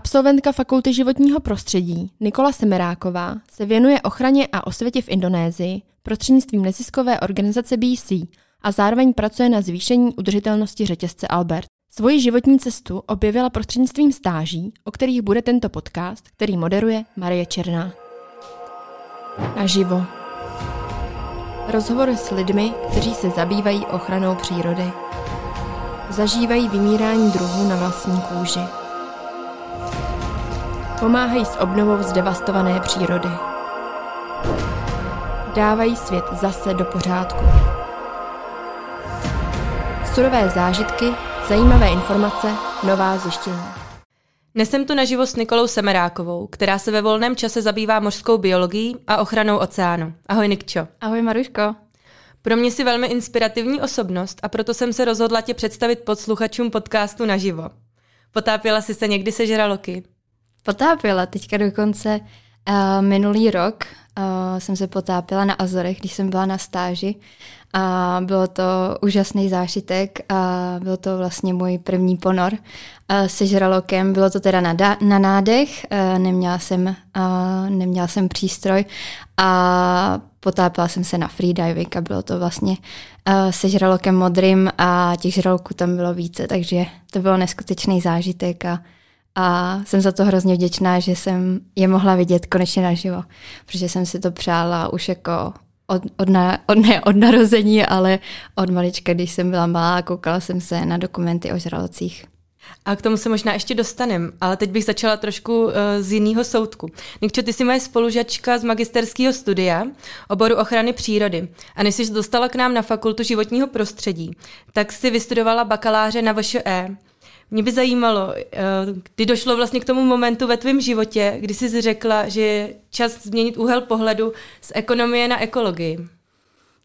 Absolventka Fakulty životního prostředí Nikola Semeráková se věnuje ochraně a osvětě v Indonésii prostřednictvím neziskové organizace BC a zároveň pracuje na zvýšení udržitelnosti řetězce Albert. Svoji životní cestu objevila prostřednictvím stáží, o kterých bude tento podcast, který moderuje Marie Černá. Naživo. Rozhovor s lidmi, kteří se zabývají ochranou přírody. Zažívají vymírání druhů na vlastní kůži. Pomáhají s obnovou zdevastované přírody. Dávají svět zase do pořádku. Surové zážitky, zajímavé informace, nová zjištění. Nesem tu naživo s Nikolou Semerákovou, která se ve volném čase zabývá mořskou biologií a ochranou oceánu. Ahoj Nikčo. Ahoj Maruško. Pro mě si velmi inspirativní osobnost a proto jsem se rozhodla tě představit posluchačům podcastu naživo. Potápěla jsi se někdy se žraloky? Potápěla, teďka dokonce uh, minulý rok uh, jsem se potápěla na Azorech, když jsem byla na stáži a bylo to úžasný zážitek a byl to vlastně můj první ponor uh, se žralokem. Bylo to teda na, na nádech, neměla, jsem, neměla jsem přístroj a potápěla jsem se na freediving a bylo to vlastně se žralokem modrým a těch žraloků tam bylo více, takže to bylo neskutečný zážitek a a jsem za to hrozně vděčná, že jsem je mohla vidět konečně naživo, protože jsem si to přála už jako od, od, na, od, ne od narození, ale od malička, když jsem byla malá a koukala jsem se na dokumenty o žralocích. A k tomu se možná ještě dostanem, ale teď bych začala trošku uh, z jiného soudku. Nikčo, ty jsi moje spolužačka z magisterského studia oboru ochrany přírody a než jsi dostala k nám na fakultu životního prostředí, tak si vystudovala bakaláře na VŠE. Mě by zajímalo, eh, kdy došlo vlastně k tomu momentu ve tvém životě, kdy jsi řekla, že je čas změnit úhel pohledu z ekonomie na ekologii.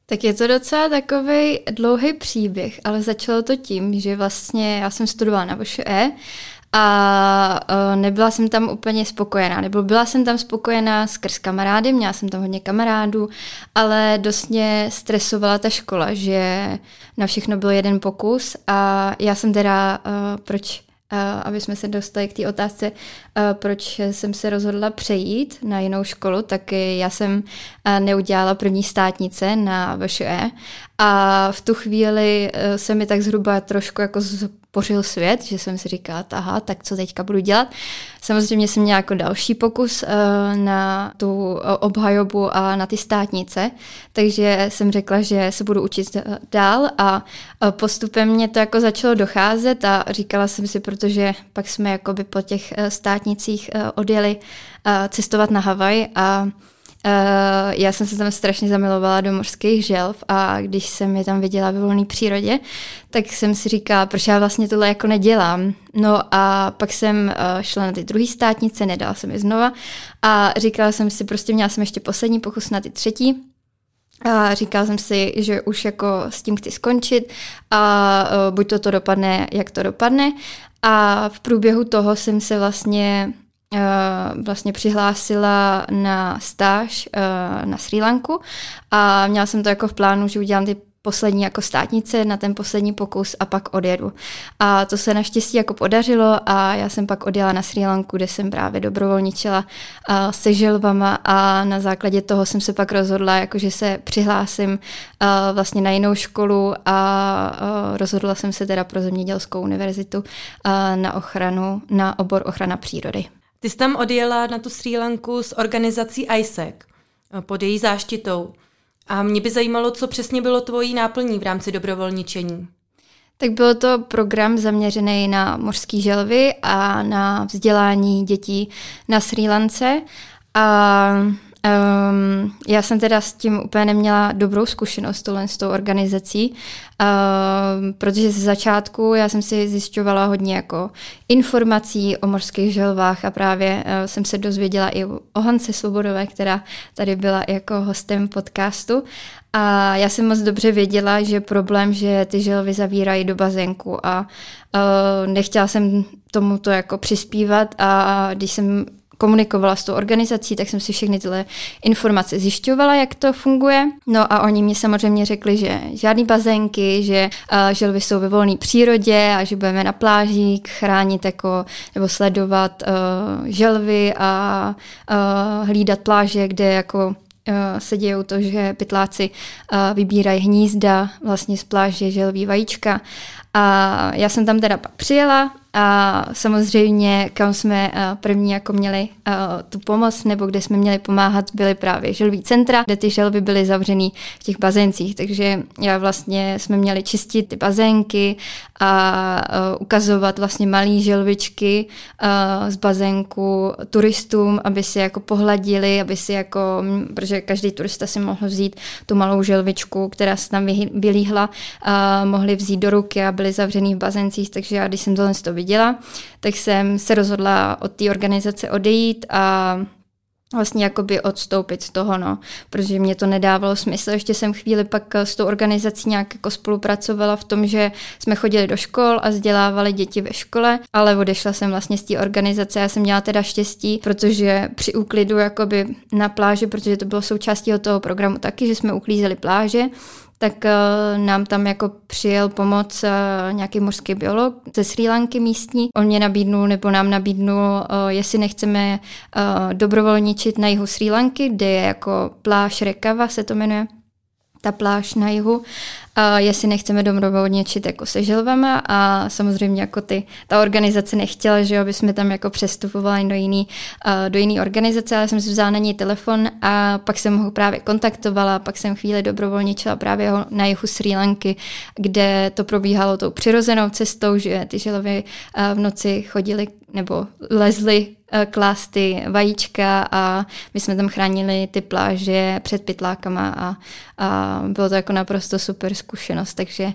Tak je to docela takový dlouhý příběh, ale začalo to tím, že vlastně já jsem studovala na VŠE a uh, nebyla jsem tam úplně spokojená. Nebo byla jsem tam spokojená skrz kamarády, měla jsem tam hodně kamarádů, ale dost mě stresovala ta škola, že na všechno byl jeden pokus a já jsem teda, uh, proč aby jsme se dostali k té otázce, proč jsem se rozhodla přejít na jinou školu, tak já jsem neudělala první státnice na VŠE a v tu chvíli se mi tak zhruba trošku jako pořil svět, že jsem si říkala, aha, tak co teďka budu dělat. Samozřejmě jsem měla jako další pokus uh, na tu obhajobu a na ty státnice, takže jsem řekla, že se budu učit dál a postupem mě to jako začalo docházet a říkala jsem si, protože pak jsme jakoby po těch eh, státnicích uh, odjeli uh, cestovat na Havaj a Uh, já jsem se tam strašně zamilovala do mořských želv a když jsem je tam viděla ve volné přírodě, tak jsem si říkala, proč já vlastně tohle jako nedělám. No a pak jsem uh, šla na ty druhé státnice, nedala jsem je znova a říkala jsem si, prostě měla jsem ještě poslední pokus na ty třetí, a říkala jsem si, že už jako s tím chci skončit a buď to to dopadne, jak to dopadne. A v průběhu toho jsem se vlastně Eh, vlastně přihlásila na stáž eh, na Sri Lanku a měla jsem to jako v plánu, že udělám ty poslední jako státnice na ten poslední pokus a pak odjedu. A to se naštěstí jako podařilo a já jsem pak odjela na Sri Lanku, kde jsem právě dobrovolničila se želvama a na základě toho jsem se pak rozhodla, jako že se přihlásím vlastně na jinou školu a rozhodla jsem se teda pro Zemědělskou univerzitu na ochranu, na obor ochrana přírody. Ty jsi tam odjela na tu Sri Lanku s organizací ISEC pod její záštitou. A mě by zajímalo, co přesně bylo tvojí náplní v rámci dobrovolničení. Tak byl to program zaměřený na mořské želvy a na vzdělání dětí na Sri Lance. A Um, já jsem teda s tím úplně neměla dobrou zkušenost tohle s tou organizací, um, protože ze začátku já jsem si zjišťovala hodně jako informací o mořských želvách a právě uh, jsem se dozvěděla i o Hance Svobodové, která tady byla jako hostem podcastu. A já jsem moc dobře věděla, že problém, že ty želvy zavírají do bazénku a uh, nechtěla jsem tomuto jako přispívat a když jsem komunikovala s tou organizací, tak jsem si všechny tyhle informace zjišťovala, jak to funguje. No a oni mi samozřejmě řekli, že žádný bazénky, že uh, želvy jsou ve volné přírodě a že budeme na pláži chránit jako, nebo sledovat uh, želvy a uh, hlídat pláže, kde jako se dějou to, že pytláci vybírají hnízda vlastně z pláže želví vajíčka. A já jsem tam teda pak přijela a samozřejmě, kam jsme eh, první jako měli uh, tu pomoc, nebo kde jsme měli pomáhat, byly právě želví centra, kde ty želvy byly zavřený v těch bazéncích. Takže já vlastně jsme měli čistit ty bazénky a uh, ukazovat vlastně malé želvičky z bazénku turistům, aby si jako pohladili, aby si jako, protože každý turista si mohl vzít tu malou želvičku, která se tam vylíhla, mohli vzít do ruky a byli zavřený v bazéncích, takže já když jsem tohle to viděla, tak jsem se rozhodla od té organizace odejít a vlastně jakoby odstoupit z toho, no, protože mě to nedávalo smysl. Ještě jsem chvíli pak s tou organizací nějak jako spolupracovala v tom, že jsme chodili do škol a vzdělávali děti ve škole, ale odešla jsem vlastně z té organizace. Já jsem měla teda štěstí, protože při úklidu jakoby na pláži, protože to bylo součástí toho programu taky, že jsme uklízeli pláže, tak uh, nám tam jako přijel pomoc uh, nějaký mořský biolog ze Sri Lanky místní. On mě nabídnul nebo nám nabídnul, uh, jestli nechceme dobrovolničit na jihu Sri Lanky, kde je jako pláž Rekava se to jmenuje ta pláž na jihu, a jestli nechceme dobrovolničit jako se želvama a samozřejmě jako ty, ta organizace nechtěla, že aby jsme tam jako přestupovali do jiný, do jiný organizace, ale jsem si vzala na ní telefon a pak jsem ho právě kontaktovala, pak jsem chvíli dobrovolničila právě na jihu Sri Lanky, kde to probíhalo tou přirozenou cestou, že ty želvy v noci chodili nebo lezly Eh, klást ty vajíčka a my jsme tam chránili ty pláže před pytlákama a, a bylo to jako naprosto super zkušenost, takže uh,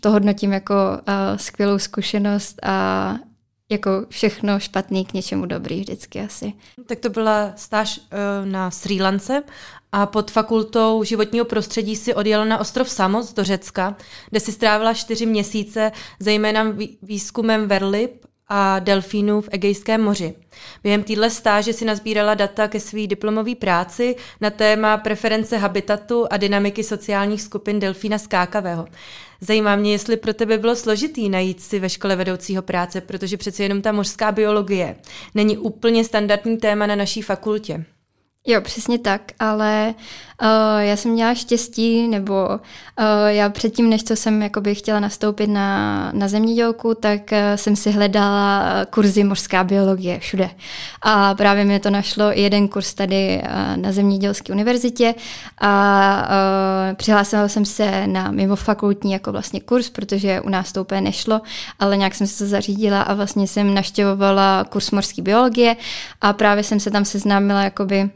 to hodnotím jako uh, skvělou zkušenost a jako všechno špatný k něčemu dobrý vždycky asi. Tak to byla stáž na Sri Lance a pod fakultou životního prostředí si odjela na ostrov Samos do Řecka, kde si strávila čtyři měsíce, zejména výzkumem verlib a delfínů v Egejském moři. Během téhle stáže si nazbírala data ke své diplomové práci na téma preference habitatu a dynamiky sociálních skupin delfína skákavého. Zajímá mě, jestli pro tebe bylo složitý najít si ve škole vedoucího práce, protože přeci jenom ta mořská biologie není úplně standardní téma na naší fakultě. Jo, přesně tak, ale uh, já jsem měla štěstí, nebo uh, já předtím, než to jsem jakoby chtěla nastoupit na, na zemědělku, tak uh, jsem si hledala kurzy mořská biologie všude. A právě mi to našlo jeden kurz tady uh, na zemědělské univerzitě a uh, přihlásila jsem se na mimofakultní jako vlastně kurz, protože u nás to úplně nešlo, ale nějak jsem se to zařídila a vlastně jsem naštěvovala kurz mořské biologie a právě jsem se tam seznámila jakoby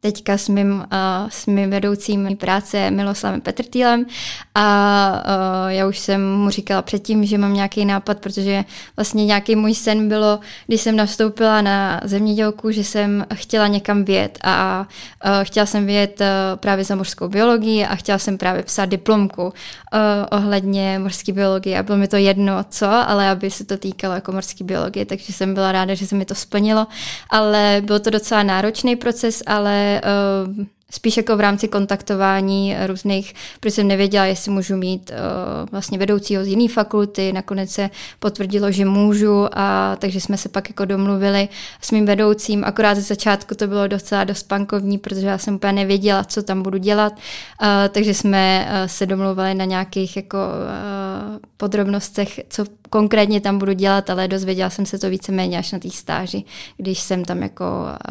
teďka s mým, uh, s mým vedoucím práce Miloslavem Petrtýlem a uh, já už jsem mu říkala předtím, že mám nějaký nápad, protože vlastně nějaký můj sen bylo, když jsem nastoupila na zemědělku, že jsem chtěla někam vět a uh, chtěla jsem vět uh, právě za mořskou biologii a chtěla jsem právě psát diplomku uh, ohledně mořské biologie. A bylo mi to jedno co, ale aby se to týkalo jako mořské biologie, takže jsem byla ráda, že se mi to splnilo, ale byl to docela náročný proces, ale uh, spíš jako v rámci kontaktování různých, protože jsem nevěděla, jestli můžu mít uh, vlastně vedoucího z jiné fakulty, nakonec se potvrdilo, že můžu a takže jsme se pak jako domluvili s mým vedoucím, akorát ze začátku to bylo docela dost pankovní, protože já jsem úplně nevěděla, co tam budu dělat, uh, takže jsme uh, se domluvili na nějakých jako uh, podrobnostech, co konkrétně tam budu dělat, ale dozvěděla jsem se to víceméně až na té stáži, když jsem tam jako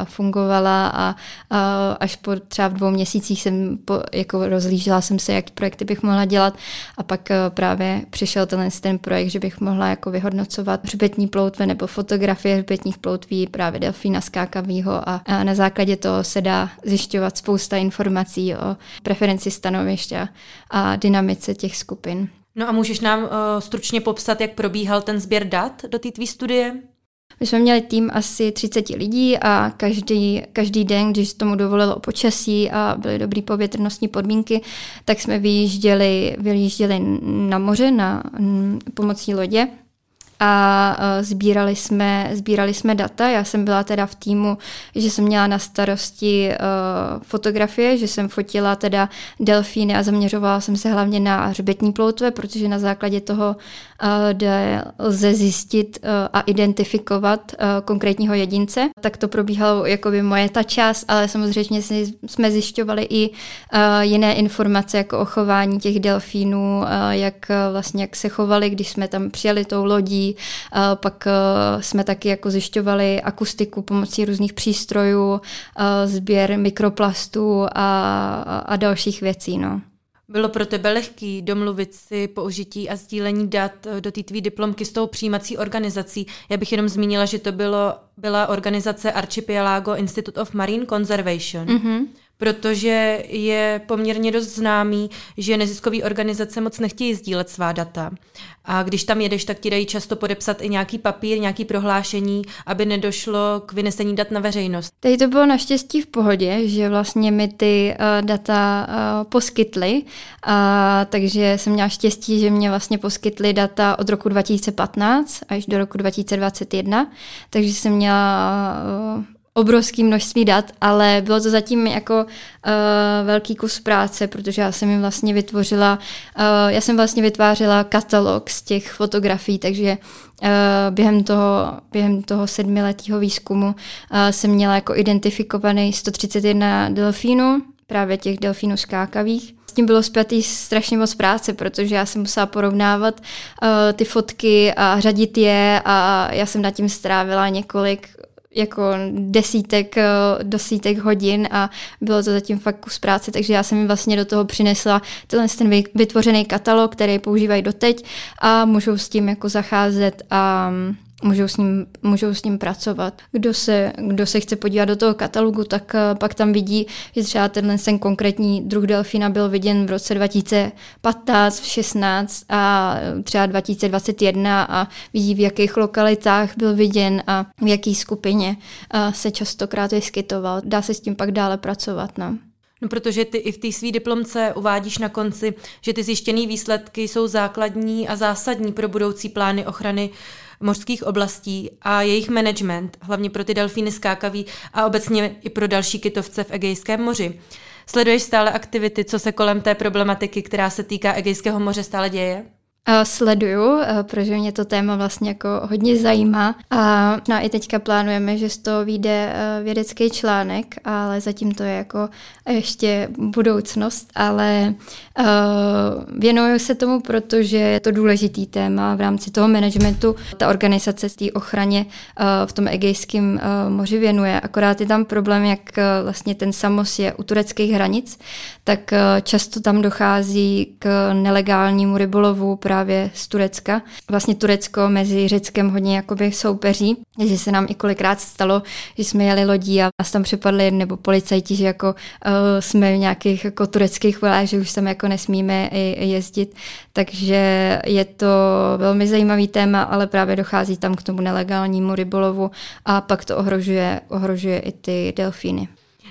fungovala a, a až po třeba v dvou měsících jsem po, jako rozlížela jsem se, jak projekty bych mohla dělat a pak právě přišel tenhle ten projekt, že bych mohla jako vyhodnocovat hřbetní ploutve nebo fotografie hřbetních ploutví právě delfína skákavýho a, a na základě toho se dá zjišťovat spousta informací o preferenci stanoviště a dynamice těch skupin. No a můžeš nám uh, stručně popsat, jak probíhal ten sběr dat do té tvý studie? My jsme měli tým asi 30 lidí a každý, každý den, když tomu dovolilo počasí a byly dobré povětrnostní podmínky, tak jsme vyjížděli, vyjížděli na moře na, pomocí lodě a sbírali jsme, sbírali jsme data. Já jsem byla teda v týmu, že jsem měla na starosti uh, fotografie, že jsem fotila teda delfíny a zaměřovala jsem se hlavně na hřbetní ploutve, protože na základě toho kde lze zjistit a identifikovat konkrétního jedince. Tak to probíhalo jakoby moje ta část, ale samozřejmě jsme zjišťovali i jiné informace jako o chování těch delfínů, jak vlastně jak se chovali, když jsme tam přijeli tou lodí, pak jsme taky jako zjišťovali akustiku pomocí různých přístrojů, sběr mikroplastů a, a dalších věcí. No. Bylo pro tebe lehký domluvit si použití a sdílení dat eh, do té tvý diplomky s tou přijímací organizací? Já bych jenom zmínila, že to bylo, byla organizace Archipelago Institute of Marine Conservation. Mm-hmm protože je poměrně dost známý, že neziskové organizace moc nechtějí sdílet svá data. A když tam jedeš, tak ti dají často podepsat i nějaký papír, nějaký prohlášení, aby nedošlo k vynesení dat na veřejnost. Tady to bylo naštěstí v pohodě, že vlastně mi ty uh, data uh, poskytly, uh, takže jsem měla štěstí, že mě vlastně poskytly data od roku 2015 až do roku 2021, takže jsem měla uh, obrovské množství dat, ale bylo to zatím jako uh, velký kus práce, protože já jsem jim vlastně vytvořila, uh, já jsem vlastně vytvářela katalog z těch fotografií, takže uh, během toho, během toho sedmiletého výzkumu uh, jsem měla jako identifikovaný 131 delfínů, právě těch delfínů skákavých. S tím bylo zpětý strašně moc práce, protože já jsem musela porovnávat uh, ty fotky a řadit je a já jsem nad tím strávila několik jako desítek, eh, desítek hodin a bylo to zatím fakt kus práce, takže já jsem jim vlastně do toho přinesla tenhle ten vytvořený katalog, který používají doteď a můžou s tím jako zacházet a můžou s ním, můžou s ním pracovat. Kdo se, kdo se chce podívat do toho katalogu, tak uh, pak tam vidí, že třeba tenhle ten konkrétní druh delfína byl viděn v roce 2015, 16 a třeba 2021 a vidí, v jakých lokalitách byl viděn a v jaké skupině uh, se častokrát vyskytoval. Dá se s tím pak dále pracovat. No. No, protože ty i v té své diplomce uvádíš na konci, že ty zjištěné výsledky jsou základní a zásadní pro budoucí plány ochrany mořských oblastí a jejich management, hlavně pro ty delfíny skákaví a obecně i pro další kytovce v Egejském moři. Sleduješ stále aktivity, co se kolem té problematiky, která se týká Egejského moře, stále děje? Sleduju, protože mě to téma vlastně jako hodně zajímá. A no, i teďka plánujeme, že z toho vyjde vědecký článek, ale zatím to je jako ještě budoucnost, ale věnuju se tomu, protože je to důležitý téma v rámci toho managementu. Ta organizace z té ochraně v tom Egejském moři věnuje, akorát je tam problém, jak vlastně ten samos je u tureckých hranic, tak často tam dochází k nelegálnímu rybolovu právě právě z Turecka. Vlastně Turecko mezi Řeckem hodně jakoby soupeří, že se nám i kolikrát stalo, že jsme jeli lodí a nás tam přepadli nebo policajti, že jako uh, jsme v nějakých jako tureckých volách, že už tam jako nesmíme jezdit. Takže je to velmi zajímavý téma, ale právě dochází tam k tomu nelegálnímu rybolovu a pak to ohrožuje, ohrožuje i ty delfíny.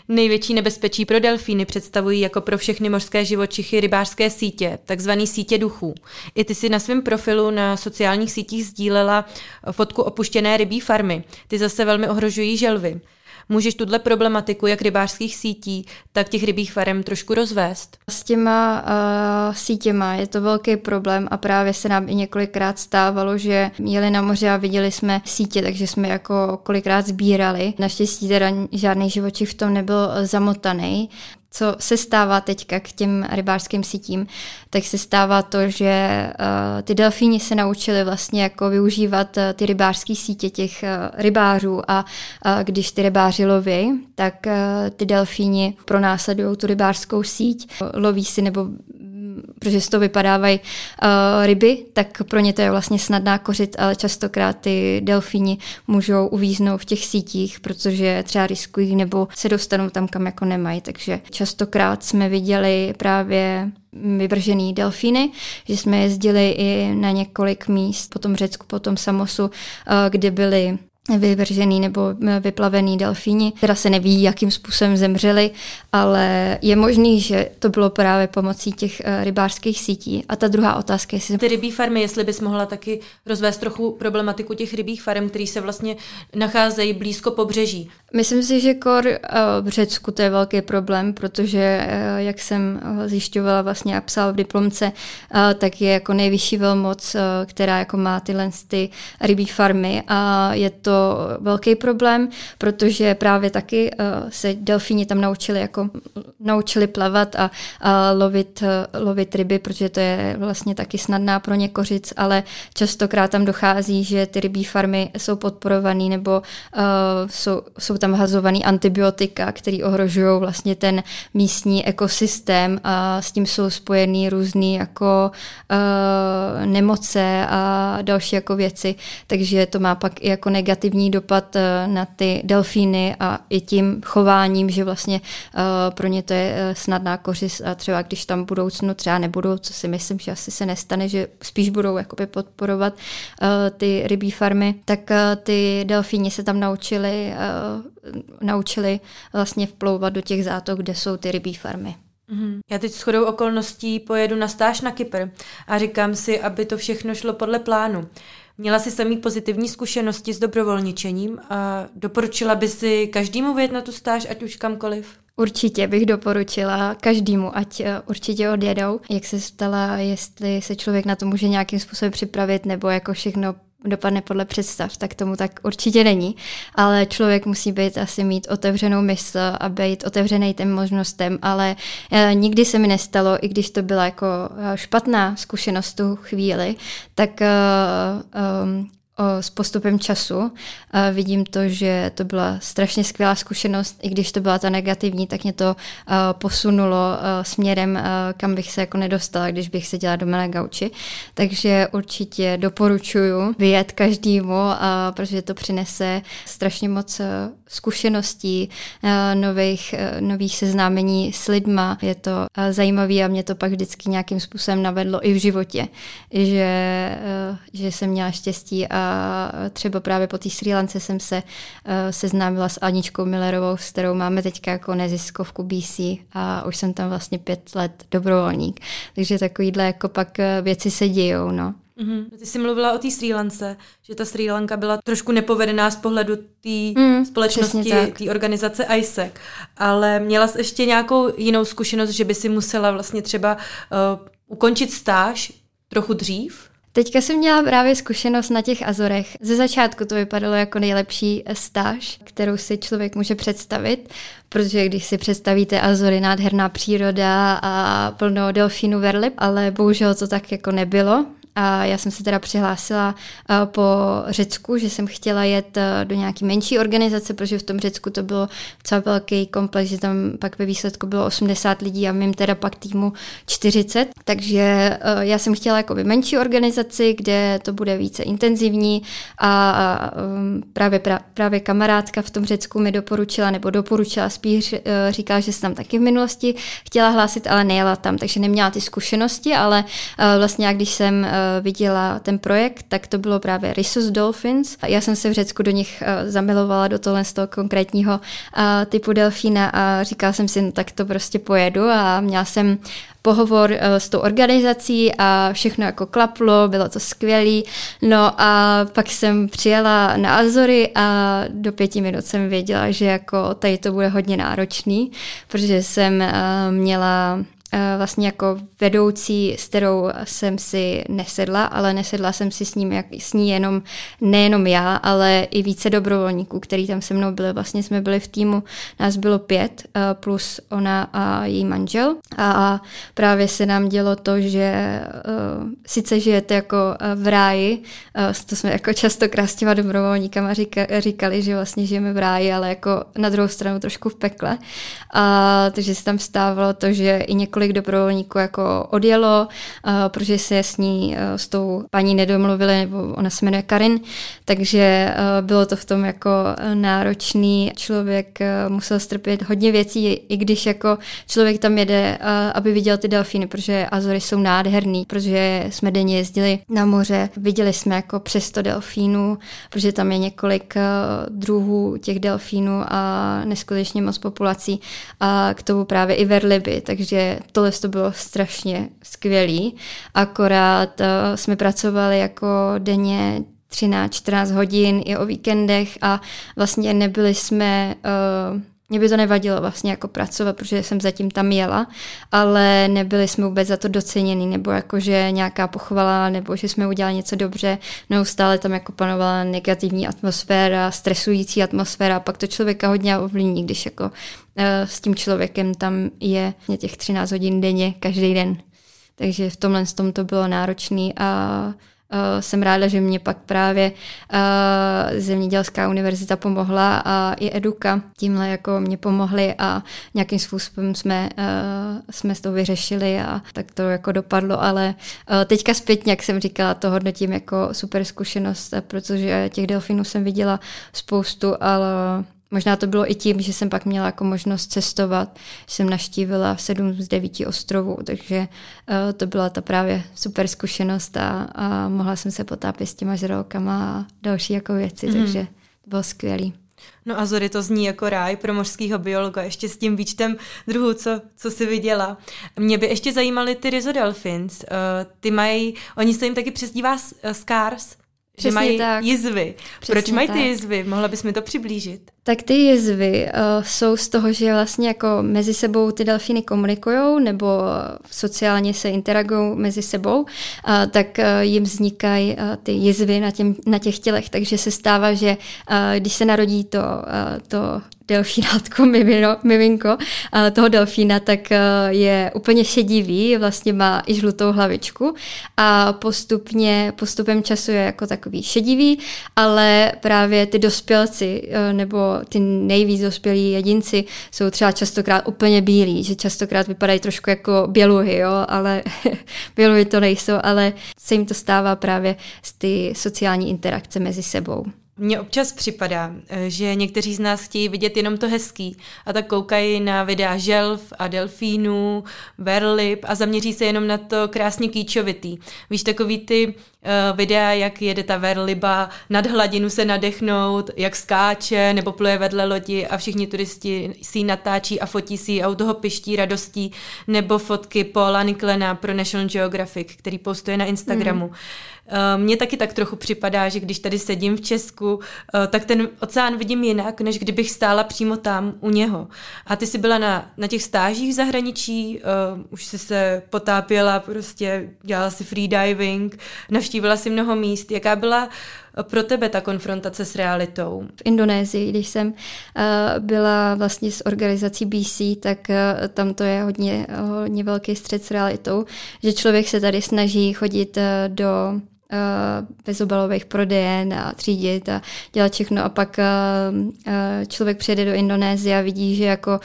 Největší nebezpečí pro delfíny představují jako pro všechny mořské živočichy rybářské sítě, takzvané sítě duchů. I ty si na svém profilu na sociálních sítích sdílela fotku opuštěné rybí farmy. Ty zase velmi ohrožují želvy. Můžeš tuhle problematiku jak rybářských sítí, tak těch rybích farem trošku rozvést? S těma uh, sítěma je to velký problém a právě se nám i několikrát stávalo, že jeli na moře a viděli jsme sítě, takže jsme jako kolikrát sbírali. Naštěstí teda žádný živočich v tom nebyl zamotaný co se stává teďka k těm rybářským sítím, tak se stává to, že uh, ty delfíni se naučili vlastně jako využívat uh, ty rybářské sítě těch uh, rybářů a když ty rybáři loví, tak ty delfíni pronásledují tu rybářskou síť, loví si nebo protože z toho vypadávají uh, ryby, tak pro ně to je vlastně snadná kořit, ale častokrát ty delfíni můžou uvíznout v těch sítích, protože třeba riskují nebo se dostanou tam, kam jako nemají. Takže častokrát jsme viděli právě vyvržený delfíny, že jsme jezdili i na několik míst, potom Řecku, potom Samosu, uh, kde byly vyvržený nebo vyplavený delfíni. Teda se neví, jakým způsobem zemřeli, ale je možný, že to bylo právě pomocí těch eh, rybářských sítí. A ta druhá otázka, jestli... Ty rybí farmy, jestli bys mohla taky rozvést trochu problematiku těch rybích farm, které se vlastně nacházejí blízko pobřeží. Myslím si, že kor eh, v Řecku to je velký problém, protože eh, jak jsem zjišťovala vlastně a psala v diplomce, tak je jako nejvyšší velmoc, která jako má tyhle ty rybí farmy a je to velký problém, protože právě taky uh, se delfíni tam naučili jako naučili plavat a, a lovit, uh, lovit ryby, protože to je vlastně taky snadná pro ně kořic, ale častokrát tam dochází, že ty rybí farmy jsou podporované nebo uh, jsou, jsou tam hazované antibiotika, které ohrožují vlastně ten místní ekosystém a s tím jsou spojený různé jako uh, nemoce a další jako věci, takže to má pak i jako negativní negativní dopad eh, na ty delfíny a i tím chováním, že vlastně eh, pro ně to je eh, snadná kořist a třeba když tam budoucnu třeba nebudou, co si myslím, že asi se nestane, že spíš budou jakoby podporovat ty rybí farmy, tak ty delfíni se tam naučili, naučili vlastně vplouvat do těch zátok, kde jsou ty rybí farmy. Mhm. Já teď shodou okolností pojedu na stáž na Kypr a říkám si, aby to všechno šlo podle plánu. Měla jsi samý pozitivní zkušenosti s dobrovolničením a doporučila by si každému vyjet na tu stáž, ať už kamkoliv? Určitě bych doporučila každému, ať eh, určitě odjedou. Jak se stala, jestli se člověk na to může nějakým způsobem připravit, nebo jako všechno dopadne podle představ, tak tomu tak určitě není. Ale člověk musí být asi mít otevřenou mysl a být otevřený těm možnostem, ale eh, nikdy se mi nestalo, i když to byla jako eh, špatná zkušenost tu chvíli, tak eh, s postupem času vidím to, že to byla strašně skvělá zkušenost, i když to byla ta negativní, tak mě to posunulo směrem, kam bych se jako nedostala, když bych seděla doma na gauči. Takže určitě doporučuju vyjet každému, protože to přinese strašně moc zkušeností, nových, nových seznámení s lidma. Je to zajímavé a mě to pak vždycky nějakým způsobem navedlo i v životě, že, že jsem měla štěstí a třeba právě po té Sri Lance jsem se seznámila s Aničkou Millerovou, s kterou máme teďka jako neziskovku BC a už jsem tam vlastně pět let dobrovolník. Takže takovýhle jako pak eh, věci se dějou, no. Mm-hmm. Ty jsi mluvila o té Sri Lance, že ta Sri Lanka byla trošku nepovedená z pohledu té mm, společnosti, té organizace ISEC, ale měla jsi ještě nějakou jinou zkušenost, že by si musela vlastně třeba uh, ukončit stáž trochu dřív? Teďka jsem měla právě zkušenost na těch Azorech. Ze začátku to vypadalo jako nejlepší stáž, kterou si člověk může představit, protože když si představíte Azory, nádherná příroda a plno delfínů verlip, ale bohužel to tak jako nebylo. A já jsem se teda přihlásila po Řecku, že jsem chtěla jet do nějaké menší organizace, protože v tom Řecku to bylo docela velký komplex, že tam pak ve výsledku bylo 80 lidí a mým teda pak týmu 40. Takže já jsem chtěla jakoby menší organizaci, kde to bude více intenzivní a um, právě, právě kamarádka v tom Řecku mi doporučila, nebo doporučila spíš, říká, že jsem tam taky v minulosti chtěla hlásit, ale nejela tam, takže neměla ty zkušenosti, ale vlastně jak když jsem viděla ten projekt, tak to bylo právě Rissus Dolphins. Já jsem se v Řecku do nich eh, zamilovala, do tohle z toho konkrétního eh, typu delfína a říkala jsem si, no tak to prostě pojedu a měla jsem pohovor eh, s tou organizací a všechno jako klaplo, bylo to skvělé. No a pak jsem přijela na Azory a do pěti minut jsem věděla, že jako tady to bude hodně náročný, protože jsem měla Eh, vlastně jako vedoucí, s kterou jsem si nesedla, ale nesedla jsem si s, ním, jak, s ní jenom, nejenom já, ale i více dobrovolníků, který tam se mnou byli. Vlastně jsme byli v týmu, nás bylo pět, eh, plus ona a její manžel. A právě se nám dělo to, že uh, sice žijete jako v ráji, to jsme jako často s těma dobrovolníkama říka, říkali, že vlastně žijeme v ráji, ale jako na druhou stranu trošku v pekle. A takže se tam stávalo to, že i několik několik dobrovolníků jako odjelo, uh, protože se s ní uh, s tou paní nedomluvili, nebo ona se jmenuje Karin, takže uh, bylo to v tom jako náročný. Člověk musel strpět hodně věcí, i když jako člověk tam jede, aby viděl ty delfíny, protože Azory jsou nádherný, protože jsme denně jezdili na moře, viděli jsme jako přes delfínů, protože tam je několik uh, druhů těch delfínů a neskutečně moc populací a k tomu právě i verliby, takže tohle to bylo strašně skvělý. Akorát uh, jsme pracovali jako denně 13-14 hodin i o víkendech a vlastně nebyli jsme uh, mě by to nevadilo vlastně jako pracovat, protože jsem zatím tam jela, ale nebyli jsme vůbec za to doceněni, nebo jako, že nějaká pochvala, nebo že jsme udělali něco dobře. Neustále tam jako panovala negativní atmosféra, stresující atmosféra, pak to člověka hodně ovlivní, když jako uh, s tím člověkem tam je těch 13 hodin denně, každý den. Takže v tomhle tom to bylo náročné a Uh, jsem ráda, že mě pak právě uh, Zemědělská univerzita pomohla a i Eduka tímhle jako mě pomohli a nějakým způsobem jsme, uh, jsme to vyřešili a tak to jako dopadlo, ale teďka zpětně, jak jsem říkala, to hodnotím jako super zkušenost, protože těch delfinů jsem viděla spoustu, ale Možná to bylo i tím, že jsem pak měla jako možnost cestovat, jsem naštívila sedm z devíti ostrovů, takže uh, to byla ta právě super zkušenost a, a mohla jsem se potápět s těma žralokama a další jako věci, mm. takže to bylo skvělý. No Azory to zní jako ráj pro mořského biologa, ještě s tím výčtem druhů, co, co si viděla. Mě by ještě zajímaly ty Rizodelfins. Uh, ty mají, oni se jim taky přezdívá Scars, Přesně že mají tak. jizvy. Přesně Proč mají ty jizvy? Mohla bys mi to přiblížit? Tak ty jizvy uh, jsou z toho, že vlastně jako mezi sebou ty delfíny komunikují nebo sociálně se interagují mezi sebou, uh, tak uh, jim vznikají uh, ty jizvy na, těm, na těch tělech, takže se stává, že uh, když se narodí to, uh, to delfínátko, mimino, miminko toho delfína, tak je úplně šedivý, vlastně má i žlutou hlavičku a postupně, postupem času je jako takový šedivý, ale právě ty dospělci nebo ty nejvíc dospělí jedinci jsou třeba častokrát úplně bílí, že častokrát vypadají trošku jako běluhy, jo, ale běluhy to nejsou, ale se jim to stává právě z ty sociální interakce mezi sebou. Mně občas připadá, eh, že někteří z nás chtějí vidět jenom to hezký a tak koukají na videa želv a delfínů, verlip a zaměří se jenom na to krásně kýčovitý. Víš, takový ty uh, videa, jak jede ta verliba nad hladinu se nadechnout, jak skáče nebo pluje vedle lodi a všichni turisti si ji natáčí a fotí si a u toho piští radostí, nebo fotky Paula Niklena pro National Geographic, který postuje na Instagramu. Mm. Eh, mně taky tak trochu připadá, že když tady sedím v Česku, eh, tak ten oceán vidím jinak, než kdybych stála přímo tam u něho. A ty jsi byla na, na těch stážích v zahraničí, uh, už jsi se potápěla, prostě dělala si freediving, navštívila si mnoho míst. Jaká byla pro tebe ta konfrontace s realitou? V Indonésii, když jsem byla vlastně s organizací BC, tak tam to je hodně, hodně velký střed s realitou, že člověk se tady snaží chodit do Eh, bezobalových prodejen a třídit a dělat všechno. A pak eh, eh, člověk přijede do Indonésie a vidí, že jako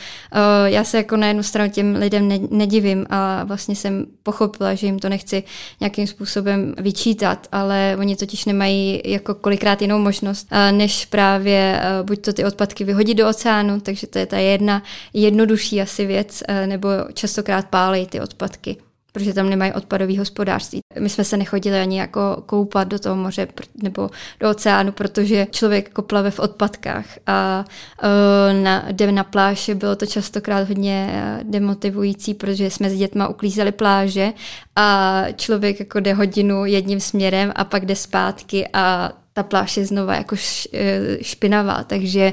já se jako na jednu stranu těm lidem nedivím a vlastně jsem pochopila, že jim to nechci nějakým způsobem vyčítat, ale oni totiž nemají jako kolikrát jinou možnost, než právě buď to ty odpadky vyhodit do oceánu, takže to je ta jedna jednodušší asi věc, nebo častokrát pálej ty odpadky protože tam nemají odpadový hospodářství. My jsme se nechodili ani jako koupat do toho moře nebo do oceánu, protože člověk jako plave v odpadkách a uh, na, jde na pláž, bylo to častokrát hodně e, demotivující, protože jsme s dětma uklízeli pláže a člověk jako jde hodinu jedním směrem a pak jde zpátky a ta pláž je znova jako e, špinavá, takže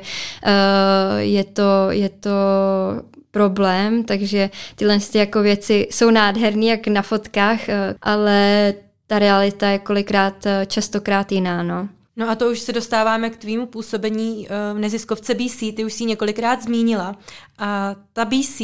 je to, je to problém, takže tyhle jako věci jsou nádherné jak na fotkách, eh, ale ta realita je kolikrát eh, častokrát jiná, no. No a to už se dostáváme k tvýmu působení eh, v neziskovce BC, ty už si několikrát zmínila. A ta BC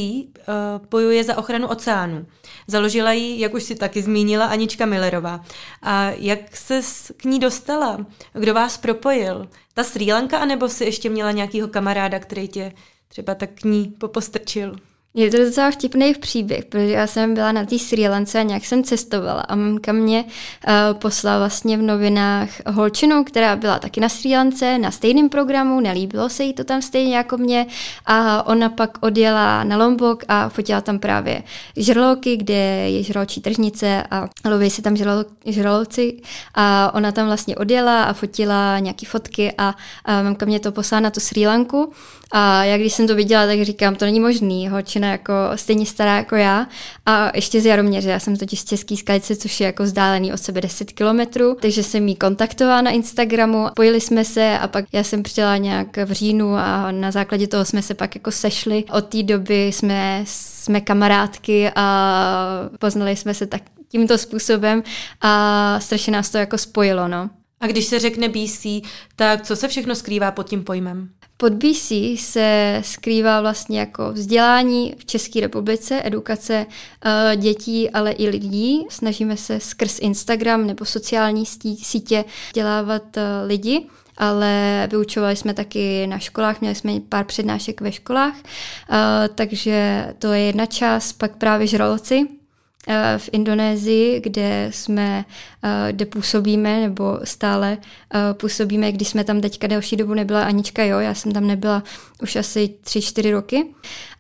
bojuje za ochranu oceánu. Založila ji, jak už si taky zmínila, Anička Millerová. A jak se k ní dostala? Kdo vás propojil? Ta Sri Lanka, anebo si ještě měla nějakého kamaráda, který tě třeba tak k ní popostrčil? Je to docela vtipný příběh, protože já jsem byla na té Sri Lance a nějak jsem cestovala a mamka mě uh, poslala vlastně v novinách holčinu, která byla taky na Sri Lance, na stejném programu, nelíbilo se jí to tam stejně jako mě a ona pak odjela na Lombok a fotila tam právě žraloky, kde je žraločí tržnice a loví se tam žralo, žraloci a ona tam vlastně odjela a fotila nějaký fotky a, a mamka mě to poslala na tu Sri Lanku a já když jsem to viděla, tak říkám, to není možný, holčina jako stejně stará jako já a ještě z Jaroměře, já jsem totiž z Český skalice, což je jako vzdálený od sebe 10 kilometrů, takže jsem jí kontaktovala na Instagramu, pojili jsme se a pak já jsem přijela nějak v říjnu a na základě toho jsme se pak jako sešli. Od té doby jsme, jsme kamarádky a poznali jsme se tak tímto způsobem a strašně nás to jako spojilo, no. A když se řekne BC, tak co se všechno skrývá pod tím pojmem? Pod BC se skrývá vlastně jako vzdělání v České republice, edukace uh, dětí, ale i lidí. Snažíme se skrz Instagram nebo sociální sítě dělávat uh, lidi ale vyučovali jsme taky na školách, měli jsme pár přednášek ve školách, uh, takže to je jedna část, pak právě žraloci, Eh, v Indonésii, kde jsme, eh, kde působíme, nebo stále eh, působíme, když jsme tam teďka delší dobu nebyla Anička, jo, já jsem tam nebyla už asi tři, čtyři roky.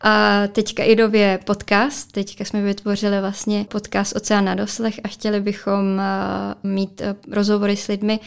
A teďka i době podcast, teďka jsme vytvořili vlastně podcast Oceán na doslech a chtěli bychom mít rozhovory s lidmi,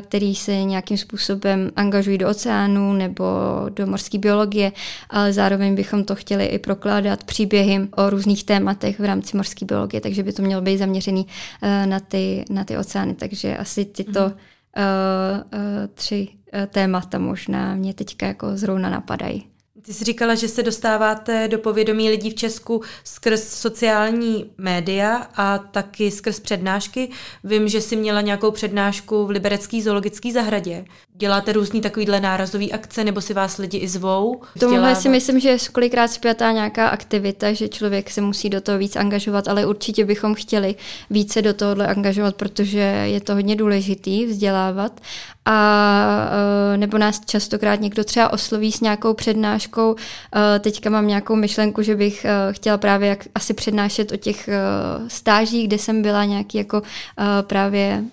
kteří se nějakým způsobem angažují do oceánu nebo do morské biologie, ale zároveň bychom to chtěli i prokládat příběhy o různých tématech v rámci morské biologie biologie, takže by to mělo být zaměřený uh, na, ty, na ty oceány. Takže asi tyto mm. uh, uh, tři témata možná mě teďka jako zrovna napadají. Ty jsi říkala, že se dostáváte do povědomí lidí v Česku skrz sociální média a taky skrz přednášky. Vím, že jsi měla nějakou přednášku v Liberecké zoologické zahradě. Děláte různý takovýhle nárazový akce, nebo si vás lidi i zvou? Tomuhle si myslím, že je kolikrát zpětá nějaká aktivita, že člověk se musí do toho víc angažovat, ale určitě bychom chtěli více do tohohle angažovat, protože je to hodně důležitý vzdělávat. A e, nebo nás častokrát někdo třeba osloví s nějakou přednáškou. E, teďka mám nějakou myšlenku, že bych e, chtěla právě jak asi přednášet o těch stážích, kde jsem byla nějaký jako právě